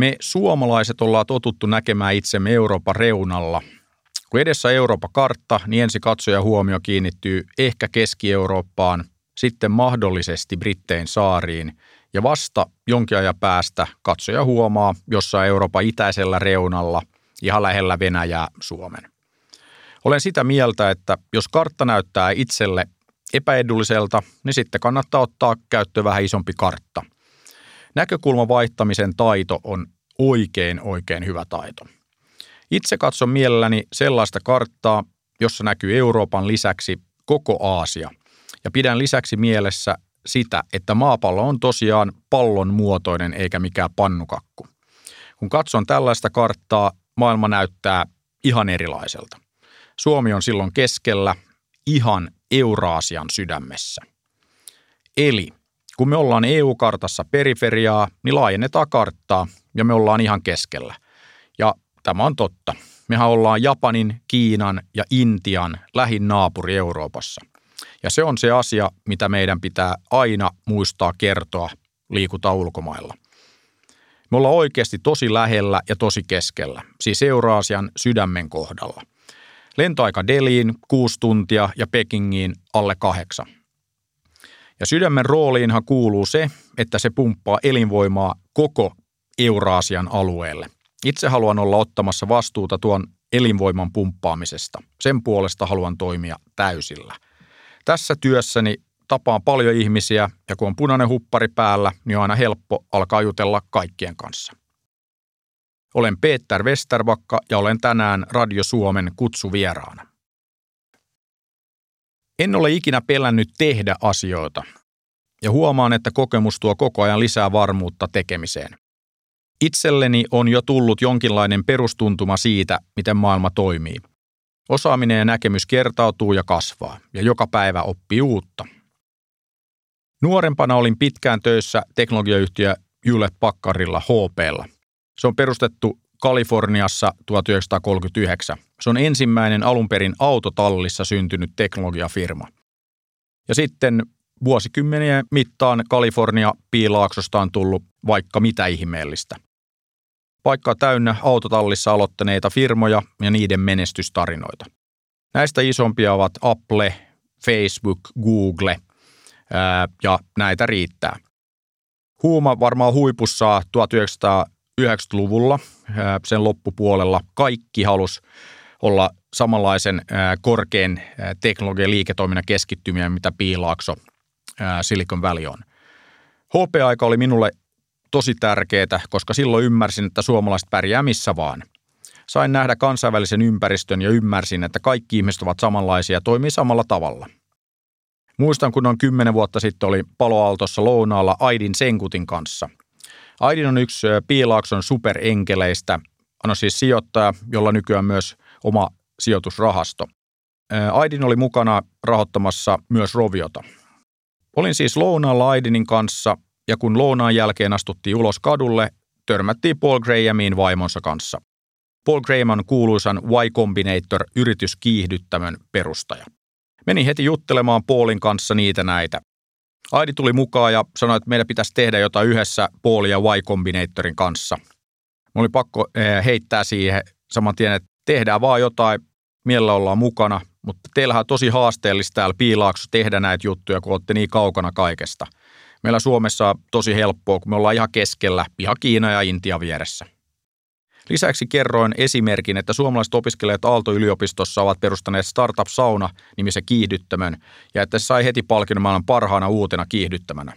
Me suomalaiset ollaan totuttu näkemään itsemme Euroopan reunalla. Kun edessä Euroopan kartta, niin ensi katsoja huomio kiinnittyy ehkä Keski-Eurooppaan, sitten mahdollisesti Brittein saariin ja vasta jonkin ajan päästä katsoja huomaa jossain Euroopan itäisellä reunalla, ihan lähellä Venäjää, Suomen. Olen sitä mieltä, että jos kartta näyttää itselle epäedulliselta, niin sitten kannattaa ottaa käyttöön vähän isompi kartta. Näkökulman vaihtamisen taito on oikein oikein hyvä taito. Itse katson mielelläni sellaista karttaa, jossa näkyy Euroopan lisäksi koko Aasia. Ja pidän lisäksi mielessä sitä, että maapallo on tosiaan pallon muotoinen eikä mikään pannukakku. Kun katson tällaista karttaa, maailma näyttää ihan erilaiselta. Suomi on silloin keskellä, ihan Euraasian sydämessä. Eli kun me ollaan EU-kartassa periferiaa, niin laajennetaan karttaa ja me ollaan ihan keskellä. Ja tämä on totta. Mehän ollaan Japanin, Kiinan ja Intian lähin naapuri Euroopassa. Ja se on se asia, mitä meidän pitää aina muistaa kertoa liikuta ulkomailla. Me ollaan oikeasti tosi lähellä ja tosi keskellä, siis Euraasian sydämen kohdalla. Lentoaika Deliin kuusi tuntia ja Pekingiin alle kahdeksan. Ja sydämen rooliinhan kuuluu se, että se pumppaa elinvoimaa koko Euraasian alueelle. Itse haluan olla ottamassa vastuuta tuon elinvoiman pumppaamisesta. Sen puolesta haluan toimia täysillä. Tässä työssäni tapaan paljon ihmisiä ja kun on punainen huppari päällä, niin on aina helppo alkaa jutella kaikkien kanssa. Olen Peter Westerbakka ja olen tänään Radio Suomen kutsuvieraana. En ole ikinä pelännyt tehdä asioita ja huomaan, että kokemus tuo koko ajan lisää varmuutta tekemiseen. Itselleni on jo tullut jonkinlainen perustuntuma siitä, miten maailma toimii. Osaaminen ja näkemys kertautuu ja kasvaa, ja joka päivä oppii uutta. Nuorempana olin pitkään töissä teknologiayhtiö Hewlett Packardilla HPlla – se on perustettu Kaliforniassa 1939. Se on ensimmäinen alun perin autotallissa syntynyt teknologiafirma. Ja sitten vuosikymmenien mittaan Kalifornia piilaaksosta on tullut vaikka mitä ihmeellistä. Paikka täynnä autotallissa aloittaneita firmoja ja niiden menestystarinoita. Näistä isompia ovat Apple, Facebook, Google ää, ja näitä riittää. Huuma varmaan huipussa 1900 90-luvulla, sen loppupuolella, kaikki halus olla samanlaisen korkean teknologian liiketoiminnan keskittymiä, mitä Piilaakso Silicon Valley on. HP-aika oli minulle tosi tärkeää, koska silloin ymmärsin, että suomalaiset pärjää missä vaan. Sain nähdä kansainvälisen ympäristön ja ymmärsin, että kaikki ihmiset ovat samanlaisia ja toimii samalla tavalla. Muistan, kun noin kymmenen vuotta sitten oli Paloaltossa lounaalla Aidin Senkutin kanssa – Aidin on yksi Piilaakson superenkeleistä. On siis sijoittaja, jolla nykyään myös oma sijoitusrahasto. Aidin oli mukana rahoittamassa myös Roviota. Olin siis lounaalla Aidinin kanssa ja kun lounaan jälkeen astuttiin ulos kadulle, törmättiin Paul Grahamiin vaimonsa kanssa. Paul Graham on kuuluisan Y Combinator yrityskiihdyttämön perustaja. Menin heti juttelemaan Paulin kanssa niitä näitä. Aidi tuli mukaan ja sanoi, että meidän pitäisi tehdä jotain yhdessä Paul ja Y Combinatorin kanssa. Mulla oli pakko heittää siihen saman tien, että tehdään vaan jotain, mielellä ollaan mukana, mutta teillähän on tosi haasteellista täällä piilaakso tehdä näitä juttuja, kun olette niin kaukana kaikesta. Meillä Suomessa on tosi helppoa, kun me ollaan ihan keskellä, ihan Kiina ja Intia vieressä. Lisäksi kerroin esimerkin, että suomalaiset opiskelijat Aalto-yliopistossa ovat perustaneet Startup Sauna-nimisen kiihdyttämön ja että se sai heti palkinnon maailman parhaana uutena kiihdyttämänä.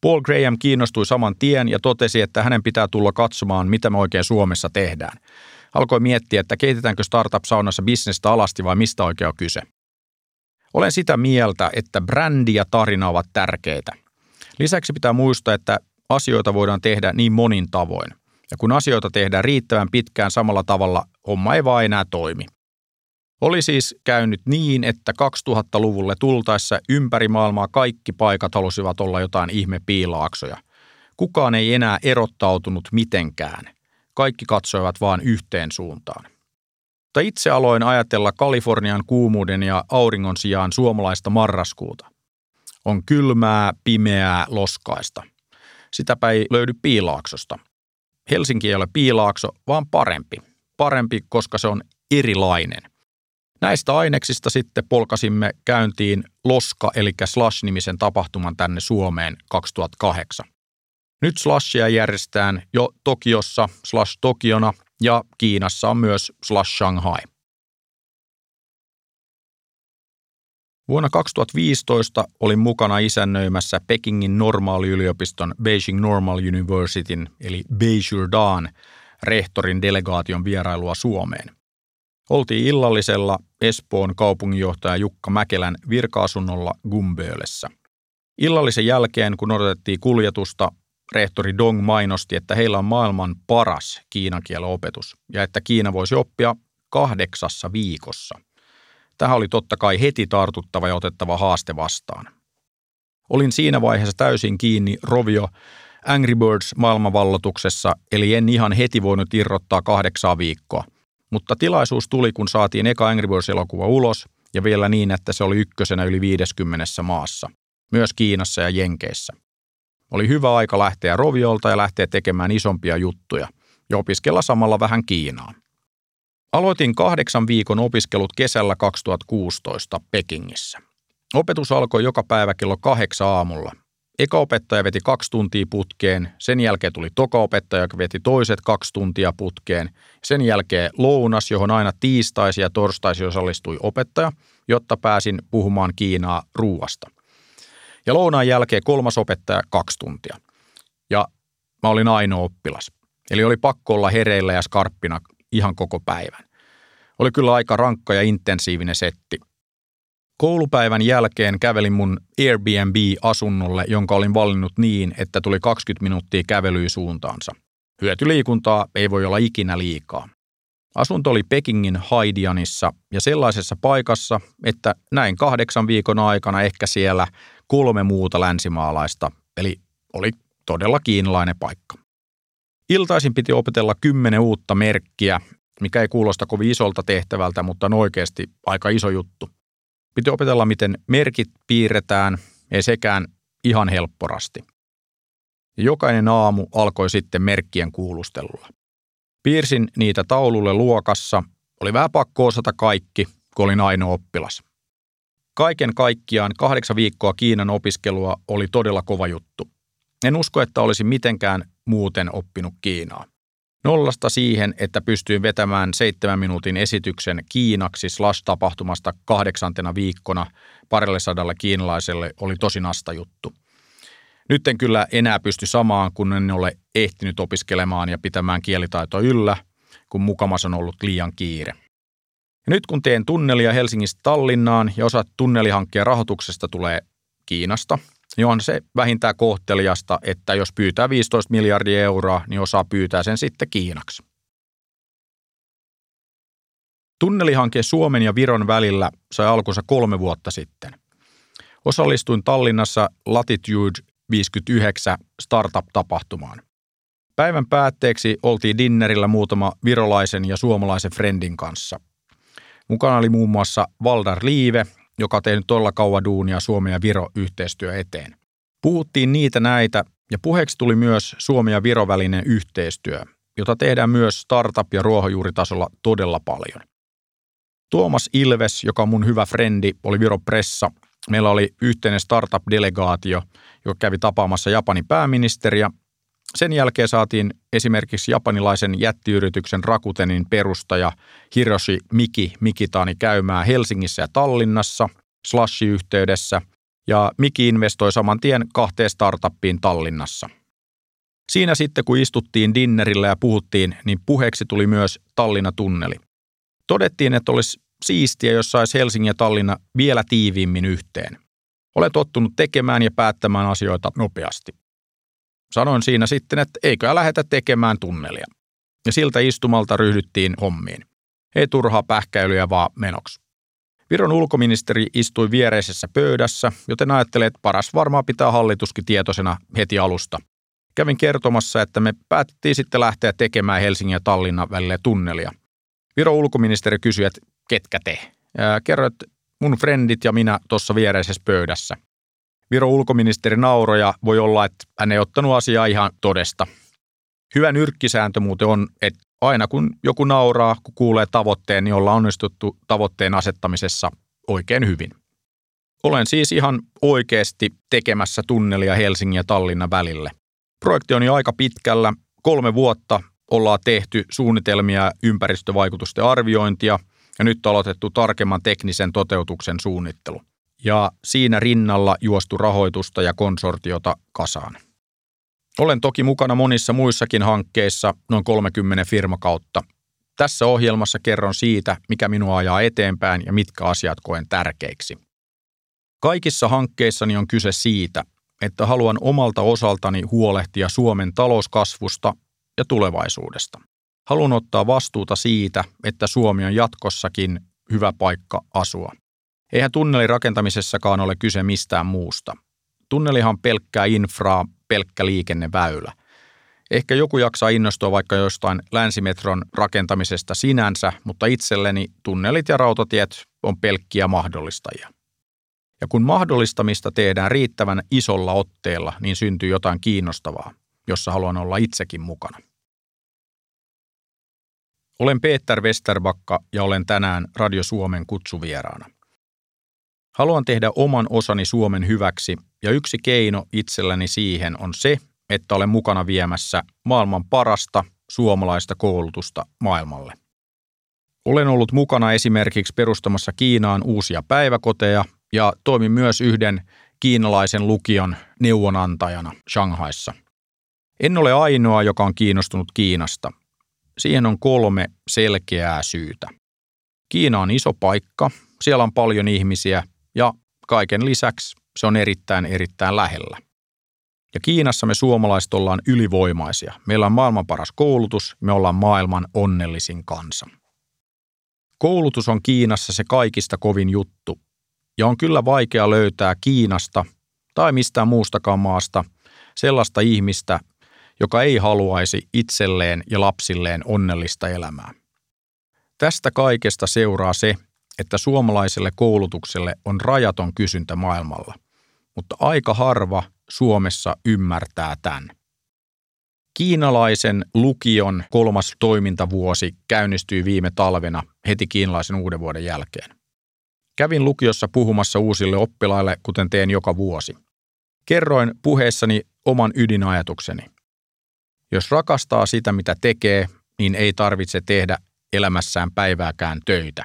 Paul Graham kiinnostui saman tien ja totesi, että hänen pitää tulla katsomaan, mitä me oikein Suomessa tehdään. Alkoi miettiä, että kehitetäänkö startup-saunassa bisnestä alasti vai mistä oikein on kyse. Olen sitä mieltä, että brändi ja tarina ovat tärkeitä. Lisäksi pitää muistaa, että asioita voidaan tehdä niin monin tavoin – ja kun asioita tehdään riittävän pitkään samalla tavalla, homma ei vaan enää toimi. Oli siis käynyt niin, että 2000-luvulle tultaessa ympäri maailmaa kaikki paikat halusivat olla jotain ihme piilaaksoja. Kukaan ei enää erottautunut mitenkään. Kaikki katsoivat vain yhteen suuntaan. Mutta itse aloin ajatella Kalifornian kuumuuden ja auringon sijaan suomalaista marraskuuta. On kylmää, pimeää, loskaista. Sitäpä ei löydy piilaaksosta – Helsinki ei ole piilaakso, vaan parempi. Parempi, koska se on erilainen. Näistä aineksista sitten polkasimme käyntiin Loska eli Slash-nimisen tapahtuman tänne Suomeen 2008. Nyt Slashia järjestetään jo Tokiossa Slash Tokiona ja Kiinassa on myös Slash Shanghai. Vuonna 2015 olin mukana isännöimässä Pekingin normaaliyliopiston Beijing Normal Universityn eli Beijurdan rehtorin delegaation vierailua Suomeen. Oltiin illallisella Espoon kaupunginjohtaja Jukka Mäkelän virkaasunnolla Gumböölessä. Illallisen jälkeen, kun odotettiin kuljetusta, rehtori Dong mainosti, että heillä on maailman paras kiinan kielen opetus ja että Kiina voisi oppia kahdeksassa viikossa. Tähän oli totta kai heti tartuttava ja otettava haaste vastaan. Olin siinä vaiheessa täysin kiinni Rovio Angry Birds maailmanvallotuksessa, eli en ihan heti voinut irrottaa kahdeksaa viikkoa. Mutta tilaisuus tuli, kun saatiin eka Angry Birds-elokuva ulos, ja vielä niin, että se oli ykkösenä yli 50 maassa, myös Kiinassa ja Jenkeissä. Oli hyvä aika lähteä Roviolta ja lähteä tekemään isompia juttuja ja opiskella samalla vähän Kiinaa. Aloitin kahdeksan viikon opiskelut kesällä 2016 Pekingissä. Opetus alkoi joka päivä kello kahdeksan aamulla. Eka opettaja veti kaksi tuntia putkeen, sen jälkeen tuli toka opettaja, joka veti toiset kaksi tuntia putkeen. Sen jälkeen lounas, johon aina tiistaisi ja torstaisi osallistui opettaja, jotta pääsin puhumaan Kiinaa ruuasta. Ja lounaan jälkeen kolmas opettaja kaksi tuntia. Ja mä olin ainoa oppilas. Eli oli pakko olla hereillä ja skarppina ihan koko päivän. Oli kyllä aika rankka ja intensiivinen setti. Koulupäivän jälkeen kävelin mun Airbnb-asunnolle, jonka olin valinnut niin, että tuli 20 minuuttia kävelyä suuntaansa. Hyötyliikuntaa ei voi olla ikinä liikaa. Asunto oli Pekingin Haidianissa ja sellaisessa paikassa, että näin kahdeksan viikon aikana ehkä siellä kolme muuta länsimaalaista, eli oli todella kiinalainen paikka. Iltaisin piti opetella kymmenen uutta merkkiä, mikä ei kuulosta kovin isolta tehtävältä, mutta on oikeasti aika iso juttu. Piti opetella, miten merkit piirretään, ei sekään ihan helpporasti. Jokainen aamu alkoi sitten merkkien kuulustelulla. Piirsin niitä taululle luokassa. Oli vähän pakko osata kaikki, kun olin ainoa oppilas. Kaiken kaikkiaan kahdeksan viikkoa Kiinan opiskelua oli todella kova juttu. En usko, että olisin mitenkään muuten oppinut Kiinaa. Nollasta siihen, että pystyin vetämään seitsemän minuutin esityksen Kiinaksi Slash-tapahtumasta kahdeksantena viikkona parille sadalle kiinalaiselle oli tosi nasta juttu. Nyt en kyllä enää pysty samaan, kun en ole ehtinyt opiskelemaan ja pitämään kielitaitoa yllä, kun mukamas on ollut liian kiire. Ja nyt kun teen tunnelia Helsingistä Tallinnaan ja osa tunnelihankkeen rahoituksesta tulee Kiinasta, niin on se vähintään kohteliasta, että jos pyytää 15 miljardia euroa, niin osaa pyytää sen sitten Kiinaksi. Tunnelihanke Suomen ja Viron välillä sai alkunsa kolme vuotta sitten. Osallistuin Tallinnassa Latitude 59 startup-tapahtumaan. Päivän päätteeksi oltiin dinnerillä muutama virolaisen ja suomalaisen friendin kanssa. Mukana oli muun muassa Valdar Liive, joka on tehnyt todella kauan duunia Suomen ja Viro yhteistyö eteen. Puhuttiin niitä näitä ja puheeksi tuli myös Suomen ja Viro välinen yhteistyö, jota tehdään myös startup- ja ruohonjuuritasolla todella paljon. Tuomas Ilves, joka on mun hyvä frendi, oli Viro Pressa. Meillä oli yhteinen startup-delegaatio, joka kävi tapaamassa Japanin pääministeriä. Sen jälkeen saatiin esimerkiksi japanilaisen jättiyrityksen Rakutenin perustaja Hiroshi Miki Mikitani käymään Helsingissä ja Tallinnassa Slashi-yhteydessä, ja Miki investoi saman tien kahteen startuppiin Tallinnassa. Siinä sitten, kun istuttiin dinnerillä ja puhuttiin, niin puheeksi tuli myös Tallinna-tunneli. Todettiin, että olisi siistiä, jos saisi Helsingin ja Tallinna vielä tiiviimmin yhteen. Olen tottunut tekemään ja päättämään asioita nopeasti. Sanoin siinä sitten, että eikö lähetä tekemään tunnelia. Ja siltä istumalta ryhdyttiin hommiin. Ei turhaa pähkäilyä, vaan menoksi. Viron ulkoministeri istui viereisessä pöydässä, joten ajattelin, että paras varmaan pitää hallituskin tietoisena heti alusta. Kävin kertomassa, että me päätettiin sitten lähteä tekemään Helsingin ja Tallinnan välille tunnelia. Viron ulkoministeri kysyi, että ketkä te? Kerroit mun frendit ja minä tuossa viereisessä pöydässä. Viro ulkoministeri nauroja voi olla, että hän ei ottanut asiaa ihan todesta. Hyvä nyrkkisääntö muuten on, että aina kun joku nauraa, kun kuulee tavoitteen, niin ollaan onnistuttu tavoitteen asettamisessa oikein hyvin. Olen siis ihan oikeasti tekemässä tunnelia Helsingin ja Tallinnan välille. Projekti on jo aika pitkällä. Kolme vuotta ollaan tehty suunnitelmia ympäristövaikutusten arviointia ja nyt on aloitettu tarkemman teknisen toteutuksen suunnittelu. Ja siinä rinnalla juostu rahoitusta ja konsortiota kasaan. Olen toki mukana monissa muissakin hankkeissa noin 30 firmakautta. Tässä ohjelmassa kerron siitä, mikä minua ajaa eteenpäin ja mitkä asiat koen tärkeiksi. Kaikissa hankkeissani on kyse siitä, että haluan omalta osaltani huolehtia Suomen talouskasvusta ja tulevaisuudesta. Haluan ottaa vastuuta siitä, että Suomi on jatkossakin hyvä paikka asua. Eihän tunnelin rakentamisessakaan ole kyse mistään muusta. Tunnelihan pelkkää infraa, pelkkä liikenneväylä. Ehkä joku jaksaa innostua vaikka jostain länsimetron rakentamisesta sinänsä, mutta itselleni tunnelit ja rautatiet on pelkkiä mahdollistajia. Ja kun mahdollistamista tehdään riittävän isolla otteella, niin syntyy jotain kiinnostavaa, jossa haluan olla itsekin mukana. Olen Peter Westerbakka ja olen tänään Radio Suomen kutsuvieraana. Haluan tehdä oman osani Suomen hyväksi ja yksi keino itselläni siihen on se, että olen mukana viemässä maailman parasta suomalaista koulutusta maailmalle. Olen ollut mukana esimerkiksi perustamassa Kiinaan uusia päiväkoteja ja toimin myös yhden kiinalaisen lukion neuvonantajana Shanghaissa. En ole ainoa, joka on kiinnostunut Kiinasta. Siihen on kolme selkeää syytä. Kiina on iso paikka, siellä on paljon ihmisiä ja kaiken lisäksi se on erittäin erittäin lähellä. Ja Kiinassa me suomalaiset ollaan ylivoimaisia. Meillä on maailman paras koulutus, me ollaan maailman onnellisin kansa. Koulutus on Kiinassa se kaikista kovin juttu, ja on kyllä vaikea löytää Kiinasta tai mistään muustakaan maasta sellaista ihmistä, joka ei haluaisi itselleen ja lapsilleen onnellista elämää. Tästä kaikesta seuraa se, että suomalaiselle koulutukselle on rajaton kysyntä maailmalla, mutta aika harva Suomessa ymmärtää tämän. Kiinalaisen lukion kolmas toimintavuosi käynnistyi viime talvena heti kiinalaisen uuden vuoden jälkeen. Kävin lukiossa puhumassa uusille oppilaille, kuten teen joka vuosi. Kerroin puheessani oman ydinajatukseni. Jos rakastaa sitä, mitä tekee, niin ei tarvitse tehdä elämässään päivääkään töitä.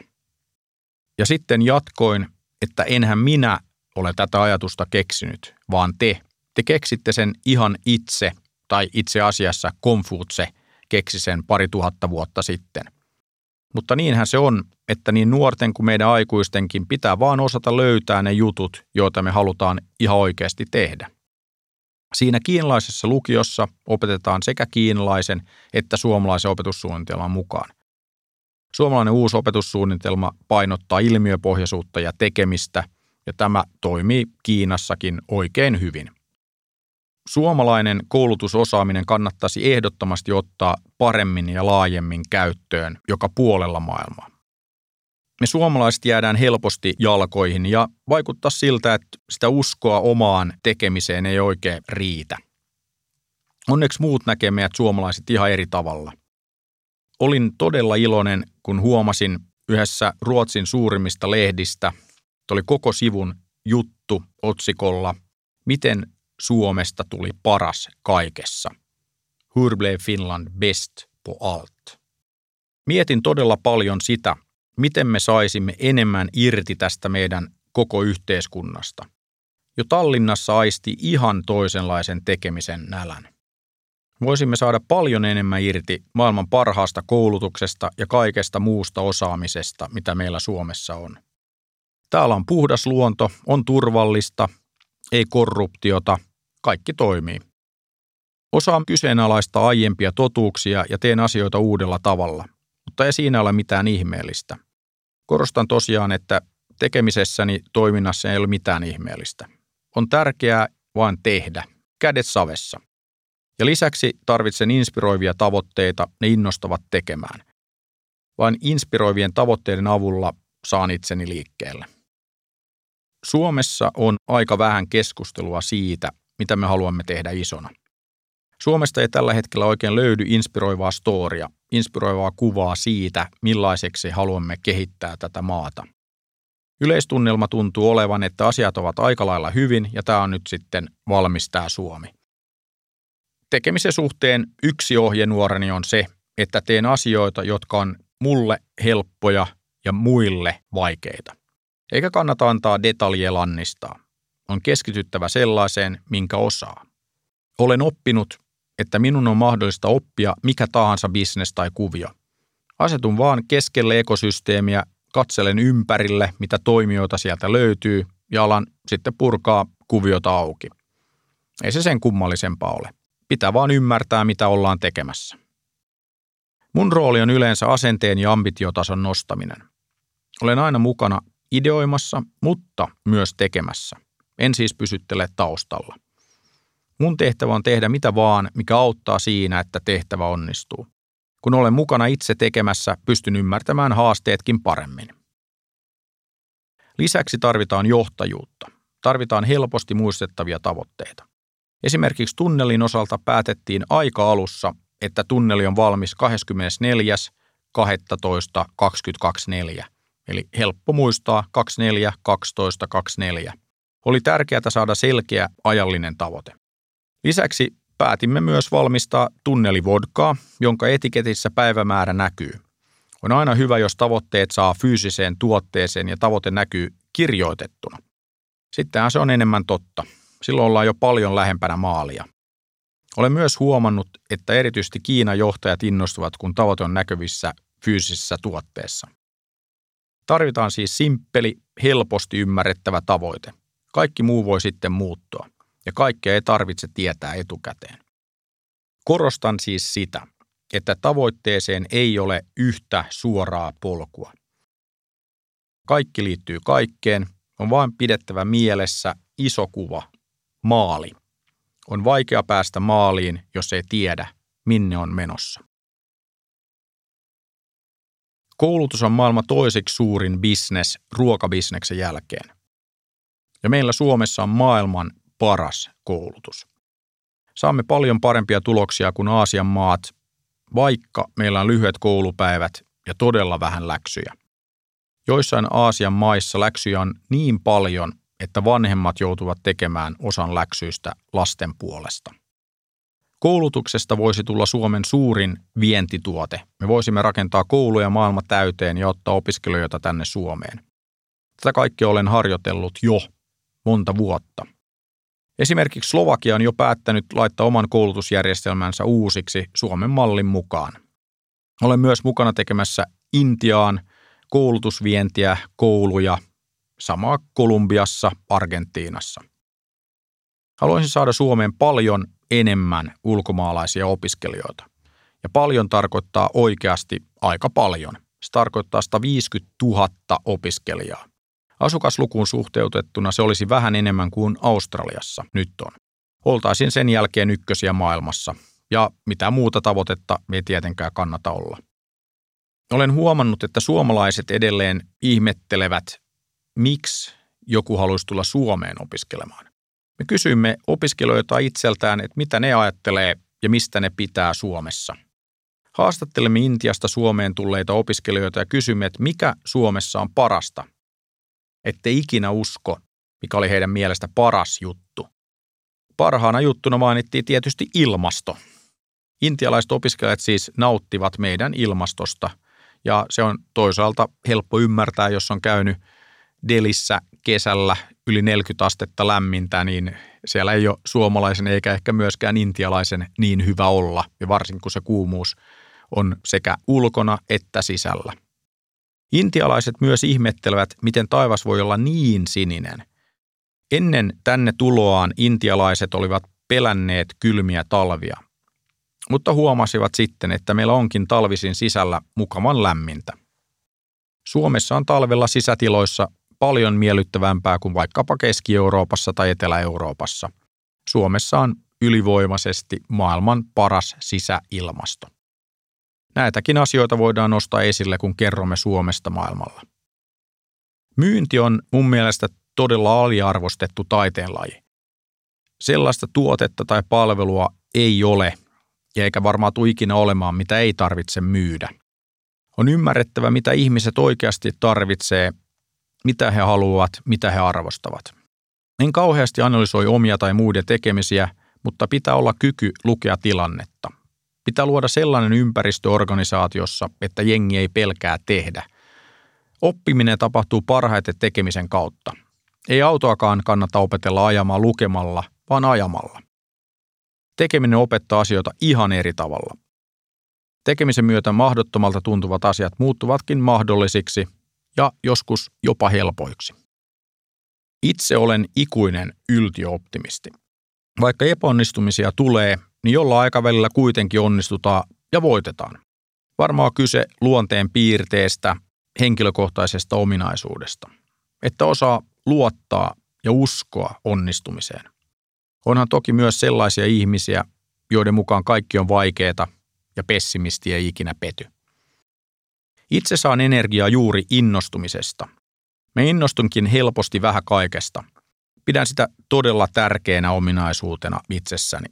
Ja sitten jatkoin, että enhän minä ole tätä ajatusta keksinyt, vaan te. Te keksitte sen ihan itse, tai itse asiassa Konfutse keksi sen pari tuhatta vuotta sitten – mutta niinhän se on, että niin nuorten kuin meidän aikuistenkin pitää vaan osata löytää ne jutut, joita me halutaan ihan oikeasti tehdä. Siinä kiinalaisessa lukiossa opetetaan sekä kiinalaisen että suomalaisen opetussuunnitelman mukaan. Suomalainen uusi opetussuunnitelma painottaa ilmiöpohjaisuutta ja tekemistä, ja tämä toimii Kiinassakin oikein hyvin suomalainen koulutusosaaminen kannattaisi ehdottomasti ottaa paremmin ja laajemmin käyttöön joka puolella maailmaa. Me suomalaiset jäädään helposti jalkoihin ja vaikuttaa siltä, että sitä uskoa omaan tekemiseen ei oikein riitä. Onneksi muut näkee meidät suomalaiset ihan eri tavalla. Olin todella iloinen, kun huomasin yhdessä Ruotsin suurimmista lehdistä, että oli koko sivun juttu otsikolla, miten Suomesta tuli paras kaikessa. Hur blev Finland best på allt? Mietin todella paljon sitä, miten me saisimme enemmän irti tästä meidän koko yhteiskunnasta. Jo Tallinnassa aisti ihan toisenlaisen tekemisen nälän. Voisimme saada paljon enemmän irti maailman parhaasta koulutuksesta ja kaikesta muusta osaamisesta, mitä meillä Suomessa on. Täällä on puhdas luonto, on turvallista, ei korruptiota – kaikki toimii. Osaan kyseenalaista aiempia totuuksia ja teen asioita uudella tavalla, mutta ei siinä ole mitään ihmeellistä. Korostan tosiaan, että tekemisessäni toiminnassa ei ole mitään ihmeellistä. On tärkeää vain tehdä, kädet savessa. Ja lisäksi tarvitsen inspiroivia tavoitteita, ne innostavat tekemään. Vain inspiroivien tavoitteiden avulla saan itseni liikkeelle. Suomessa on aika vähän keskustelua siitä, mitä me haluamme tehdä isona. Suomesta ei tällä hetkellä oikein löydy inspiroivaa storia, inspiroivaa kuvaa siitä, millaiseksi haluamme kehittää tätä maata. Yleistunnelma tuntuu olevan, että asiat ovat aika lailla hyvin ja tämä on nyt sitten valmis tämä Suomi. Tekemisen suhteen yksi ohjenuorani on se, että teen asioita, jotka on mulle helppoja ja muille vaikeita. Eikä kannata antaa detalje lannistaa. On keskityttävä sellaiseen, minkä osaa. Olen oppinut, että minun on mahdollista oppia mikä tahansa bisnes tai kuvio. Asetun vaan keskelle ekosysteemiä, katselen ympärille, mitä toimijoita sieltä löytyy ja alan sitten purkaa kuviota auki. Ei se sen kummallisempaa ole. Pitää vaan ymmärtää, mitä ollaan tekemässä. Mun rooli on yleensä asenteen ja ambitiotason nostaminen. Olen aina mukana ideoimassa, mutta myös tekemässä. En siis pysyttele taustalla. Mun tehtävä on tehdä mitä vaan, mikä auttaa siinä, että tehtävä onnistuu. Kun olen mukana itse tekemässä, pystyn ymmärtämään haasteetkin paremmin. Lisäksi tarvitaan johtajuutta. Tarvitaan helposti muistettavia tavoitteita. Esimerkiksi tunnelin osalta päätettiin aika alussa, että tunneli on valmis 24.12.2024, eli helppo muistaa 24, 12, 24. Oli tärkeää saada selkeä ajallinen tavoite. Lisäksi päätimme myös valmistaa tunnelivodkaa, jonka etiketissä päivämäärä näkyy. On aina hyvä, jos tavoitteet saa fyysiseen tuotteeseen ja tavoite näkyy kirjoitettuna. Sittenhän se on enemmän totta. Silloin ollaan jo paljon lähempänä maalia. Olen myös huomannut, että erityisesti Kiinan johtajat innostuvat, kun tavoite on näkyvissä fyysisessä tuotteessa. Tarvitaan siis simppeli, helposti ymmärrettävä tavoite. Kaikki muu voi sitten muuttua, ja kaikkea ei tarvitse tietää etukäteen. Korostan siis sitä, että tavoitteeseen ei ole yhtä suoraa polkua. Kaikki liittyy kaikkeen, on vain pidettävä mielessä iso kuva, maali. On vaikea päästä maaliin, jos ei tiedä, minne on menossa. Koulutus on maailman toiseksi suurin bisnes ruokabisneksen jälkeen. Ja meillä Suomessa on maailman paras koulutus. Saamme paljon parempia tuloksia kuin Aasian maat, vaikka meillä on lyhyet koulupäivät ja todella vähän läksyjä. Joissain Aasian maissa läksyjä on niin paljon, että vanhemmat joutuvat tekemään osan läksyistä lasten puolesta. Koulutuksesta voisi tulla Suomen suurin vientituote. Me voisimme rakentaa kouluja maailma täyteen ja ottaa opiskelijoita tänne Suomeen. Tätä kaikkea olen harjoitellut jo monta vuotta. Esimerkiksi Slovakia on jo päättänyt laittaa oman koulutusjärjestelmänsä uusiksi Suomen mallin mukaan. Olen myös mukana tekemässä Intiaan koulutusvientiä, kouluja, samaa Kolumbiassa, Argentiinassa. Haluaisin saada Suomeen paljon enemmän ulkomaalaisia opiskelijoita. Ja paljon tarkoittaa oikeasti aika paljon. Se tarkoittaa 150 000 opiskelijaa. Asukaslukuun suhteutettuna se olisi vähän enemmän kuin Australiassa nyt on. Oltaisiin sen jälkeen ykkösiä maailmassa, ja mitä muuta tavoitetta ei tietenkään kannata olla. Olen huomannut, että suomalaiset edelleen ihmettelevät, miksi joku haluaisi tulla Suomeen opiskelemaan. Me kysyimme opiskelijoita itseltään, että mitä ne ajattelee ja mistä ne pitää Suomessa. Haastattelemme Intiasta Suomeen tulleita opiskelijoita ja kysymme, että mikä Suomessa on parasta – ette ikinä usko, mikä oli heidän mielestä paras juttu. Parhaana juttuna mainittiin tietysti ilmasto. Intialaiset opiskelijat siis nauttivat meidän ilmastosta, ja se on toisaalta helppo ymmärtää, jos on käynyt Delissä kesällä yli 40 astetta lämmintä, niin siellä ei ole suomalaisen eikä ehkä myöskään intialaisen niin hyvä olla, ja varsinkin kun se kuumuus on sekä ulkona että sisällä. Intialaiset myös ihmettelevät, miten taivas voi olla niin sininen. Ennen tänne tuloaan intialaiset olivat pelänneet kylmiä talvia, mutta huomasivat sitten, että meillä onkin talvisin sisällä mukavan lämmintä. Suomessa on talvella sisätiloissa paljon miellyttävämpää kuin vaikkapa Keski-Euroopassa tai Etelä-Euroopassa. Suomessa on ylivoimaisesti maailman paras sisäilmasto. Näitäkin asioita voidaan nostaa esille, kun kerromme Suomesta maailmalla. Myynti on mun mielestä todella aliarvostettu taiteenlaji. Sellaista tuotetta tai palvelua ei ole, ja eikä varmaan tule ikinä olemaan, mitä ei tarvitse myydä. On ymmärrettävä, mitä ihmiset oikeasti tarvitsee, mitä he haluavat, mitä he arvostavat. En kauheasti analysoi omia tai muiden tekemisiä, mutta pitää olla kyky lukea tilannetta. Pitää luoda sellainen ympäristö organisaatiossa, että jengi ei pelkää tehdä. Oppiminen tapahtuu parhaiten tekemisen kautta. Ei autoakaan kannata opetella ajamaan lukemalla, vaan ajamalla. Tekeminen opettaa asioita ihan eri tavalla. Tekemisen myötä mahdottomalta tuntuvat asiat muuttuvatkin mahdollisiksi ja joskus jopa helpoiksi. Itse olen ikuinen yltiöoptimisti. Vaikka epäonnistumisia tulee, niin jolla aikavälillä kuitenkin onnistutaan ja voitetaan. Varmaan kyse luonteen piirteestä, henkilökohtaisesta ominaisuudesta. Että osaa luottaa ja uskoa onnistumiseen. Onhan toki myös sellaisia ihmisiä, joiden mukaan kaikki on vaikeaa ja pessimisti ei ikinä pety. Itse saan energiaa juuri innostumisesta. Me innostunkin helposti vähän kaikesta. Pidän sitä todella tärkeänä ominaisuutena itsessäni.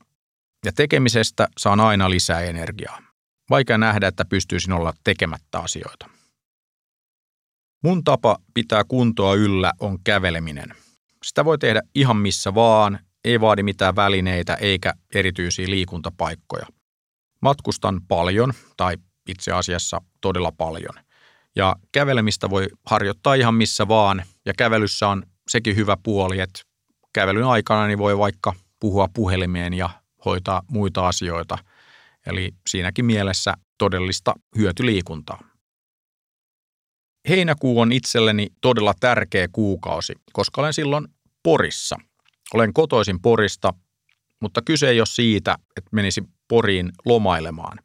Ja tekemisestä saan aina lisää energiaa. Vaikea nähdä, että pystyisin olla tekemättä asioita. Mun tapa pitää kuntoa yllä on käveleminen. Sitä voi tehdä ihan missä vaan, ei vaadi mitään välineitä eikä erityisiä liikuntapaikkoja. Matkustan paljon, tai itse asiassa todella paljon. Ja kävelemistä voi harjoittaa ihan missä vaan, ja kävelyssä on sekin hyvä puoli, että kävelyn aikana niin voi vaikka puhua puhelimeen ja hoitaa muita asioita. Eli siinäkin mielessä todellista hyötyliikuntaa. Heinäkuu on itselleni todella tärkeä kuukausi, koska olen silloin Porissa. Olen kotoisin Porista, mutta kyse ei ole siitä, että menisi Poriin lomailemaan.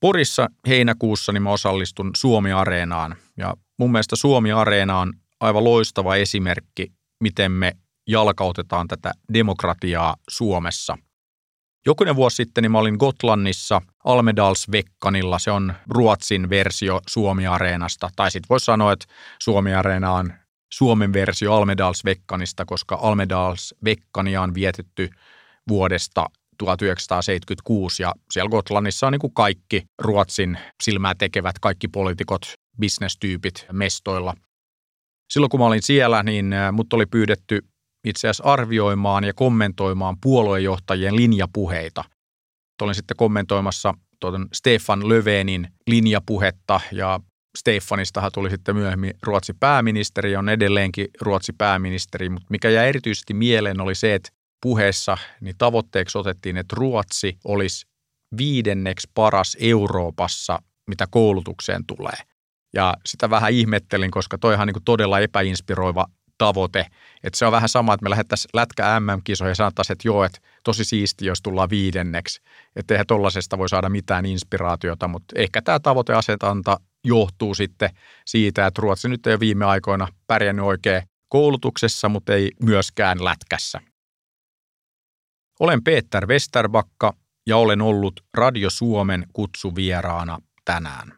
Porissa heinäkuussa niin mä osallistun Suomi-areenaan. Ja mun mielestä Suomi-areena on aivan loistava esimerkki, miten me jalkautetaan tätä demokratiaa Suomessa. Jokunen vuosi sitten niin mä olin Gotlannissa Almedalsvekkanilla, se on Ruotsin versio Suomi-areenasta, tai sitten voisi sanoa, että Suomi-areena on Suomen versio Almedalsvekkanista, koska Almedalsvekkania on vietetty vuodesta 1976 ja siellä Gotlannissa on niin kuin kaikki Ruotsin silmää tekevät, kaikki poliitikot, bisnestyypit mestoilla. Silloin kun mä olin siellä, niin mut oli pyydetty itse asiassa arvioimaan ja kommentoimaan puoluejohtajien linjapuheita. Olin sitten kommentoimassa tuon Stefan Löfvenin linjapuhetta ja Stefanistahan tuli sitten myöhemmin Ruotsi pääministeri, on edelleenkin Ruotsi pääministeri, mutta mikä jäi erityisesti mieleen oli se, että puheessa niin tavoitteeksi otettiin, että Ruotsi olisi viidenneksi paras Euroopassa, mitä koulutukseen tulee. Ja sitä vähän ihmettelin, koska toihan niin kuin todella epäinspiroiva tavoite. Että se on vähän sama, että me lähdettäisiin lätkä MM-kisoihin ja sanottaisiin, että joo, että tosi siisti, jos tullaan viidenneksi. Että eihän tollaisesta voi saada mitään inspiraatiota, mutta ehkä tämä tavoiteasetanta johtuu sitten siitä, että Ruotsi nyt ei ole viime aikoina pärjännyt oikein koulutuksessa, mutta ei myöskään lätkässä. Olen Peter Westerbakka ja olen ollut Radio Suomen kutsuvieraana tänään.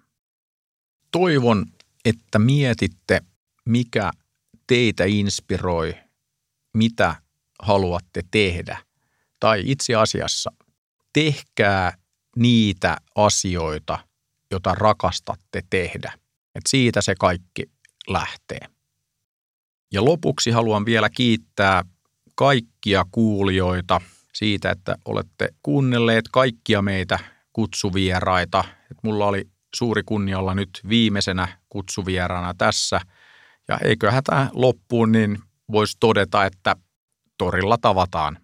Toivon, että mietitte, mikä teitä inspiroi, mitä haluatte tehdä. Tai itse asiassa tehkää niitä asioita, jota rakastatte tehdä. Et siitä se kaikki lähtee. Ja lopuksi haluan vielä kiittää kaikkia kuulijoita siitä, että olette kuunnelleet kaikkia meitä kutsuvieraita. Et mulla oli suuri kunnia olla nyt viimeisenä kutsuvieraana tässä – ja eiköhän tämä loppuun, niin voisi todeta, että torilla tavataan